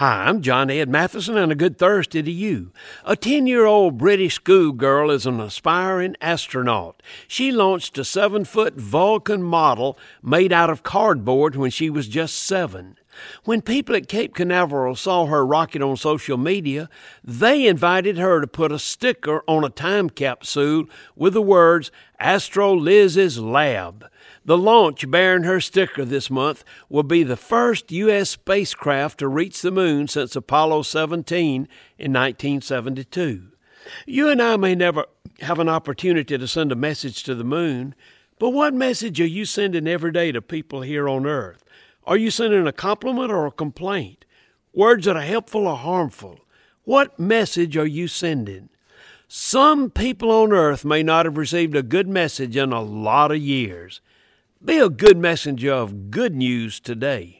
Hi, I'm John Ed Mathison, and a good Thursday to you. A 10 year old British schoolgirl is an aspiring astronaut. She launched a seven foot Vulcan model made out of cardboard when she was just seven. When people at Cape Canaveral saw her rocket on social media, they invited her to put a sticker on a time capsule with the words Astro Liz's Lab. The launch bearing her sticker this month will be the first U.S. spacecraft to reach the moon since Apollo 17 in 1972. You and I may never have an opportunity to send a message to the moon, but what message are you sending every day to people here on Earth? Are you sending a compliment or a complaint? Words that are helpful or harmful? What message are you sending? Some people on earth may not have received a good message in a lot of years. Be a good messenger of good news today.